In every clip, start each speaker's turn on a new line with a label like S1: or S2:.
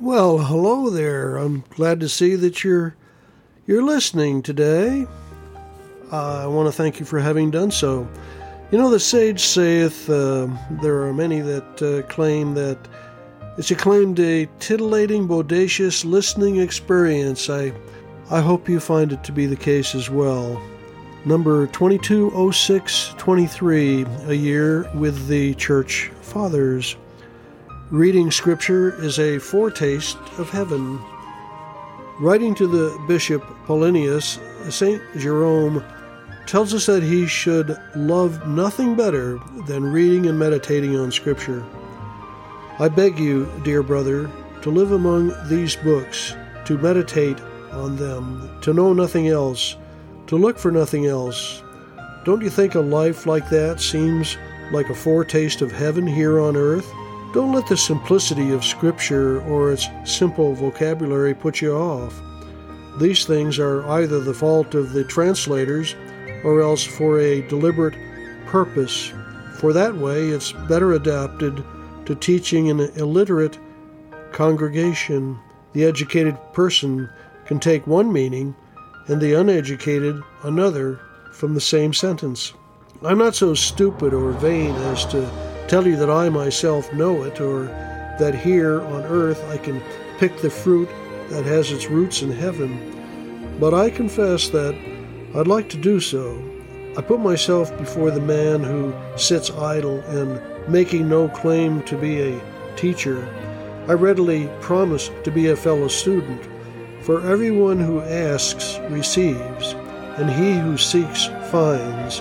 S1: Well, hello there. I'm glad to see that you're you're listening today. Uh, I want to thank you for having done so. You know, the sage saith uh, there are many that uh, claim that it's acclaimed a titillating, bodacious listening experience. I I hope you find it to be the case as well. Number 220623, a year with the Church Fathers. Reading Scripture is a foretaste of heaven. Writing to the Bishop Paulinus, St. Jerome tells us that he should love nothing better than reading and meditating on Scripture. I beg you, dear brother, to live among these books, to meditate on them, to know nothing else, to look for nothing else. Don't you think a life like that seems like a foretaste of heaven here on earth? Don't let the simplicity of Scripture or its simple vocabulary put you off. These things are either the fault of the translators or else for a deliberate purpose, for that way it's better adapted to teaching an illiterate congregation. The educated person can take one meaning and the uneducated another from the same sentence. I'm not so stupid or vain as to tell you that I myself know it, or that here on earth I can pick the fruit that has its roots in heaven. But I confess that I'd like to do so. I put myself before the man who sits idle and making no claim to be a teacher. I readily promise to be a fellow student. For everyone who asks receives, and he who seeks finds,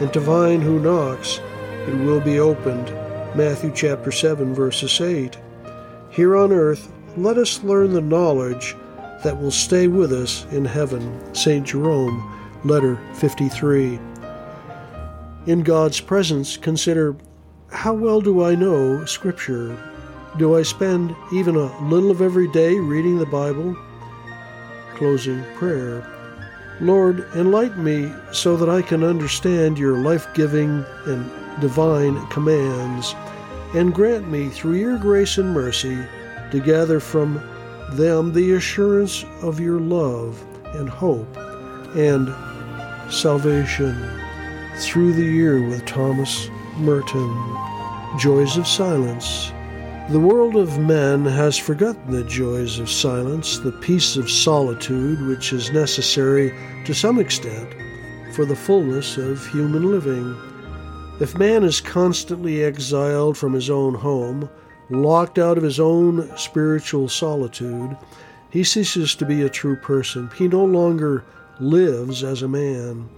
S1: and to thine who knocks it will be opened. Matthew chapter 7, verses 8. Here on earth, let us learn the knowledge that will stay with us in heaven. St. Jerome, letter 53. In God's presence, consider how well do I know Scripture? Do I spend even a little of every day reading the Bible? Closing prayer. Lord, enlighten me so that I can understand your life giving and divine commands, and grant me, through your grace and mercy, to gather from them the assurance of your love and hope and salvation. Through the year with Thomas Merton. Joys of Silence. The world of men has forgotten the joys of silence, the peace of solitude which is necessary to some extent for the fullness of human living. If man is constantly exiled from his own home, locked out of his own spiritual solitude, he ceases to be a true person. He no longer lives as a man.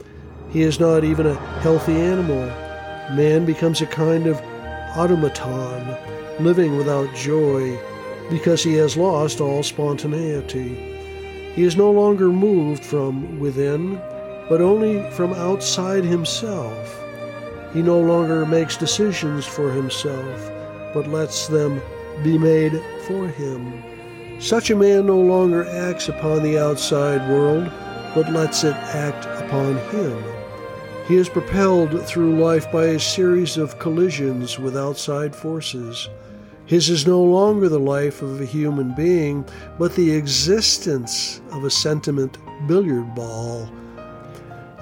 S1: He is not even a healthy animal. Man becomes a kind of automaton, living without joy because he has lost all spontaneity. He is no longer moved from within, but only from outside himself. He no longer makes decisions for himself, but lets them be made for him. Such a man no longer acts upon the outside world, but lets it act upon him. He is propelled through life by a series of collisions with outside forces. His is no longer the life of a human being, but the existence of a sentiment billiard ball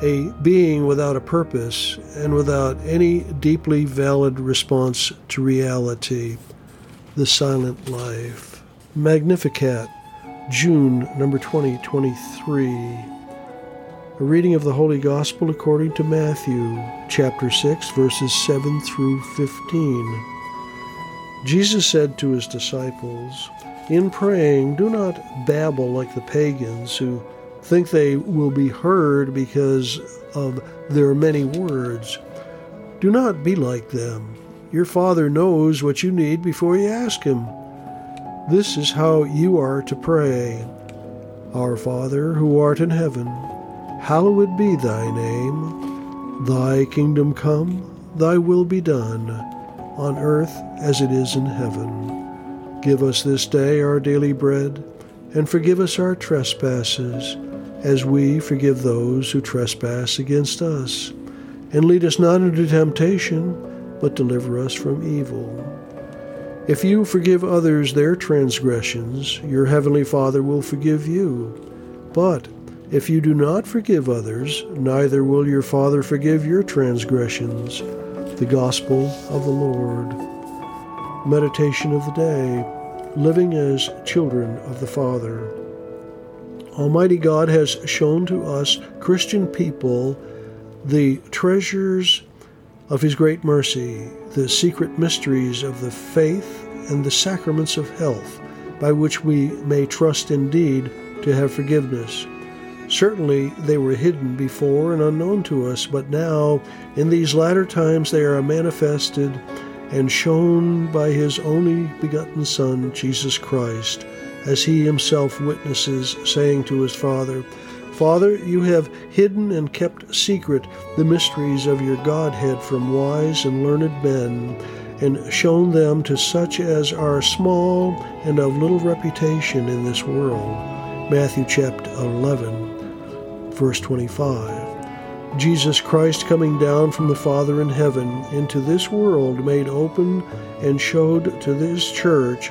S1: a being without a purpose and without any deeply valid response to reality, the silent life. Magnificat, June number 2023. A reading of the Holy Gospel according to Matthew, chapter 6, verses 7 through 15. Jesus said to his disciples, In praying, do not babble like the pagans who think they will be heard because of their many words. Do not be like them. Your Father knows what you need before you ask Him. This is how you are to pray Our Father, who art in heaven, hallowed be thy name. Thy kingdom come, thy will be done, on earth as it is in heaven. Give us this day our daily bread, and forgive us our trespasses as we forgive those who trespass against us. And lead us not into temptation, but deliver us from evil. If you forgive others their transgressions, your heavenly Father will forgive you. But if you do not forgive others, neither will your Father forgive your transgressions. The Gospel of the Lord. Meditation of the day Living as children of the Father. Almighty God has shown to us, Christian people, the treasures of His great mercy, the secret mysteries of the faith and the sacraments of health, by which we may trust indeed to have forgiveness. Certainly they were hidden before and unknown to us, but now, in these latter times, they are manifested and shown by His only begotten Son, Jesus Christ, as He Himself witnesses, saying to His Father, Father, you have hidden and kept secret the mysteries of your Godhead from wise and learned men, and shown them to such as are small and of little reputation in this world. Matthew chapter 11, verse 25. Jesus Christ coming down from the Father in heaven into this world made open and showed to this church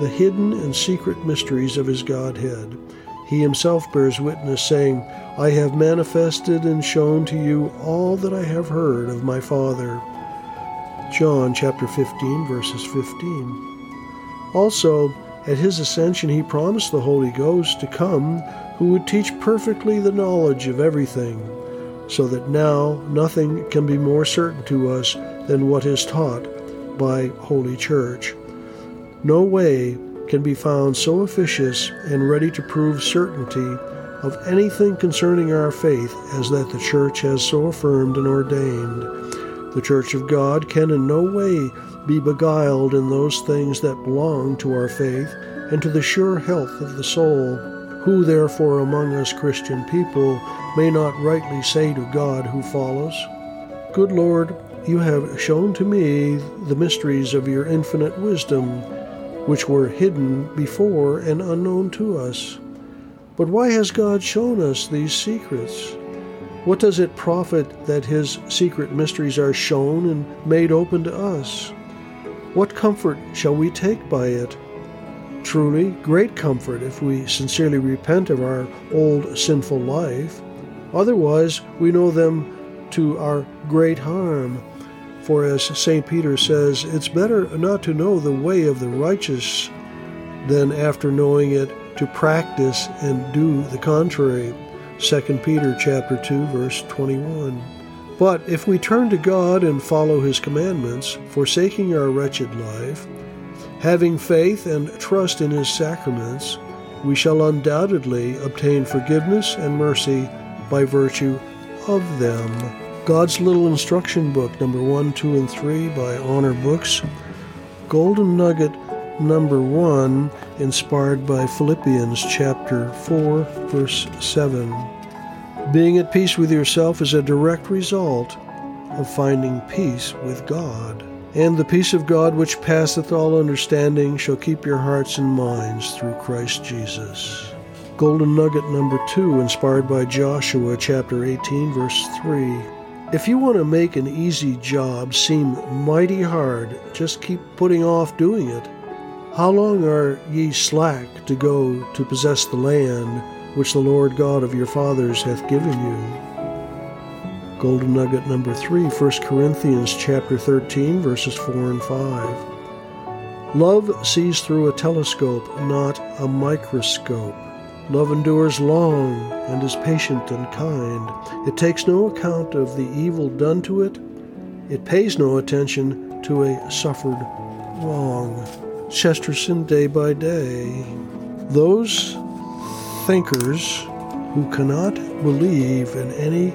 S1: the hidden and secret mysteries of his Godhead. He himself bears witness, saying, I have manifested and shown to you all that I have heard of my Father. John chapter 15, verses 15. Also, at his ascension, he promised the Holy Ghost to come, who would teach perfectly the knowledge of everything, so that now nothing can be more certain to us than what is taught by Holy Church. No way can be found so efficacious and ready to prove certainty of anything concerning our faith as that the Church has so affirmed and ordained. The Church of God can in no way be beguiled in those things that belong to our faith and to the sure health of the soul. Who therefore among us Christian people may not rightly say to God who follows, Good Lord, you have shown to me the mysteries of your infinite wisdom which were hidden before and unknown to us. But why has God shown us these secrets? What does it profit that His secret mysteries are shown and made open to us? What comfort shall we take by it? Truly, great comfort if we sincerely repent of our old sinful life. Otherwise, we know them to our great harm for as St. Peter says, it's better not to know the way of the righteous than after knowing it to practice and do the contrary. 2 Peter chapter 2 verse 21. But if we turn to God and follow his commandments, forsaking our wretched life, having faith and trust in his sacraments, we shall undoubtedly obtain forgiveness and mercy by virtue of them. God's Little Instruction Book, number 1, 2, and 3 by Honor Books. Golden Nugget number 1, inspired by Philippians chapter 4, verse 7. Being at peace with yourself is a direct result of finding peace with God. And the peace of God, which passeth all understanding, shall keep your hearts and minds through Christ Jesus. Golden Nugget number 2, inspired by Joshua chapter 18, verse 3. If you want to make an easy job seem mighty hard, just keep putting off doing it. How long are ye slack to go to possess the land which the Lord God of your fathers hath given you? Golden nugget number 3, 1 Corinthians chapter 13 verses 4 and 5. Love sees through a telescope, not a microscope. Love endures long and is patient and kind. It takes no account of the evil done to it. It pays no attention to a suffered wrong. Chesterton, day by day. Those thinkers who cannot believe in any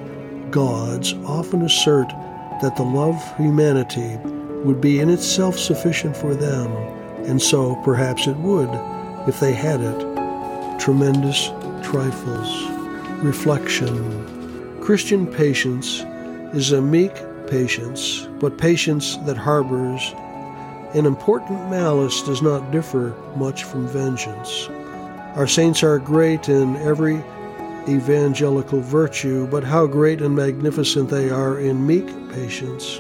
S1: gods often assert that the love of humanity would be in itself sufficient for them, and so perhaps it would if they had it tremendous trifles. Reflection Christian patience is a meek patience, but patience that harbors an important malice does not differ much from vengeance. Our saints are great in every evangelical virtue, but how great and magnificent they are in meek patience.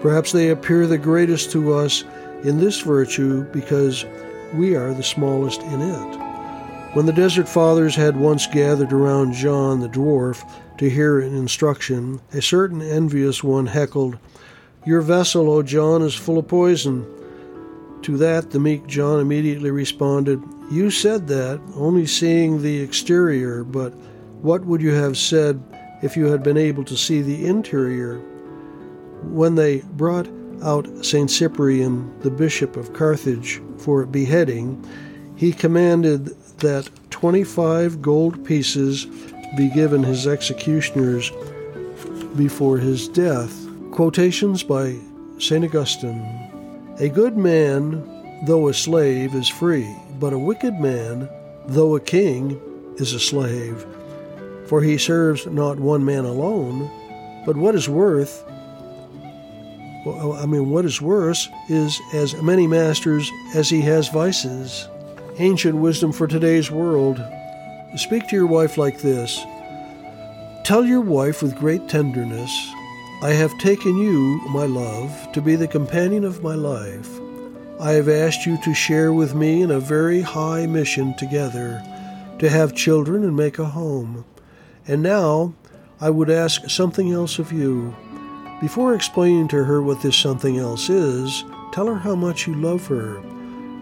S1: Perhaps they appear the greatest to us in this virtue because we are the smallest in it. When the Desert Fathers had once gathered around John the dwarf to hear an instruction, a certain envious one heckled, Your vessel, O John, is full of poison. To that the meek John immediately responded, You said that, only seeing the exterior, but what would you have said if you had been able to see the interior? When they brought out St. Cyprian, the bishop of Carthage, for beheading, he commanded that 25 gold pieces be given his executioners before his death. Quotations by St. Augustine A good man, though a slave, is free, but a wicked man, though a king, is a slave. For he serves not one man alone, but what is worth I mean, what is worse is as many masters as he has vices. Ancient wisdom for today's world. Speak to your wife like this Tell your wife with great tenderness, I have taken you, my love, to be the companion of my life. I have asked you to share with me in a very high mission together, to have children and make a home. And now I would ask something else of you. Before explaining to her what this something else is, tell her how much you love her.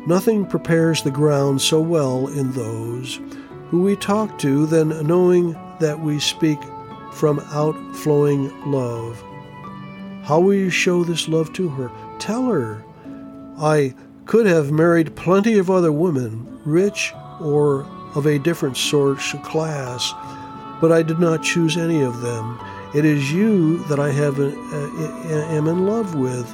S1: Nothing prepares the ground so well in those who we talk to than knowing that we speak from outflowing love. How will you show this love to her? Tell her. I could have married plenty of other women, rich or of a different sort class, but I did not choose any of them. It is you that I have uh, am in love with.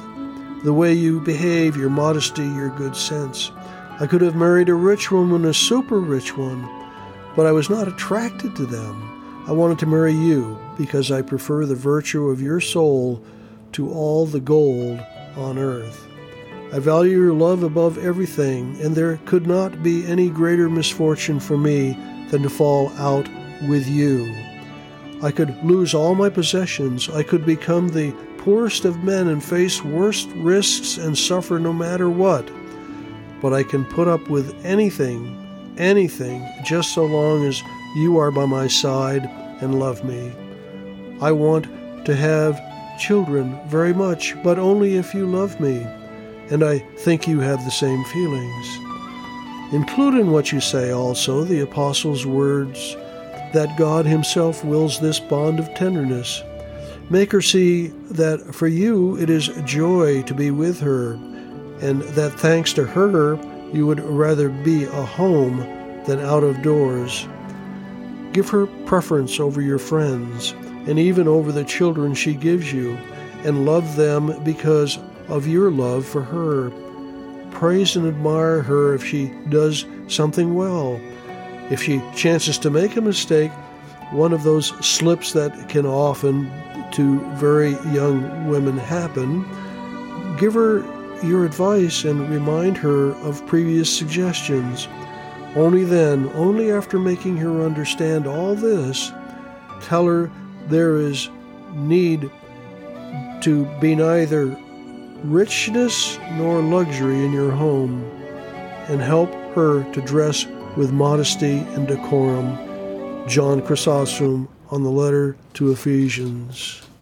S1: The way you behave, your modesty, your good sense. I could have married a rich woman, a super rich one, but I was not attracted to them. I wanted to marry you because I prefer the virtue of your soul to all the gold on earth. I value your love above everything, and there could not be any greater misfortune for me than to fall out with you. I could lose all my possessions. I could become the poorest of men and face worst risks and suffer no matter what. But I can put up with anything, anything, just so long as you are by my side and love me. I want to have children very much, but only if you love me, and I think you have the same feelings. Include in what you say also the Apostle's words that God Himself wills this bond of tenderness. Make her see that for you it is joy to be with her, and that thanks to her you would rather be a home than out of doors. Give her preference over your friends, and even over the children she gives you, and love them because of your love for her. Praise and admire her if she does something well if she chances to make a mistake, one of those slips that can often to very young women happen, give her your advice and remind her of previous suggestions. Only then, only after making her understand all this, tell her there is need to be neither richness nor luxury in your home, and help her to dress with modesty and decorum. John Chrysostom on the letter to Ephesians.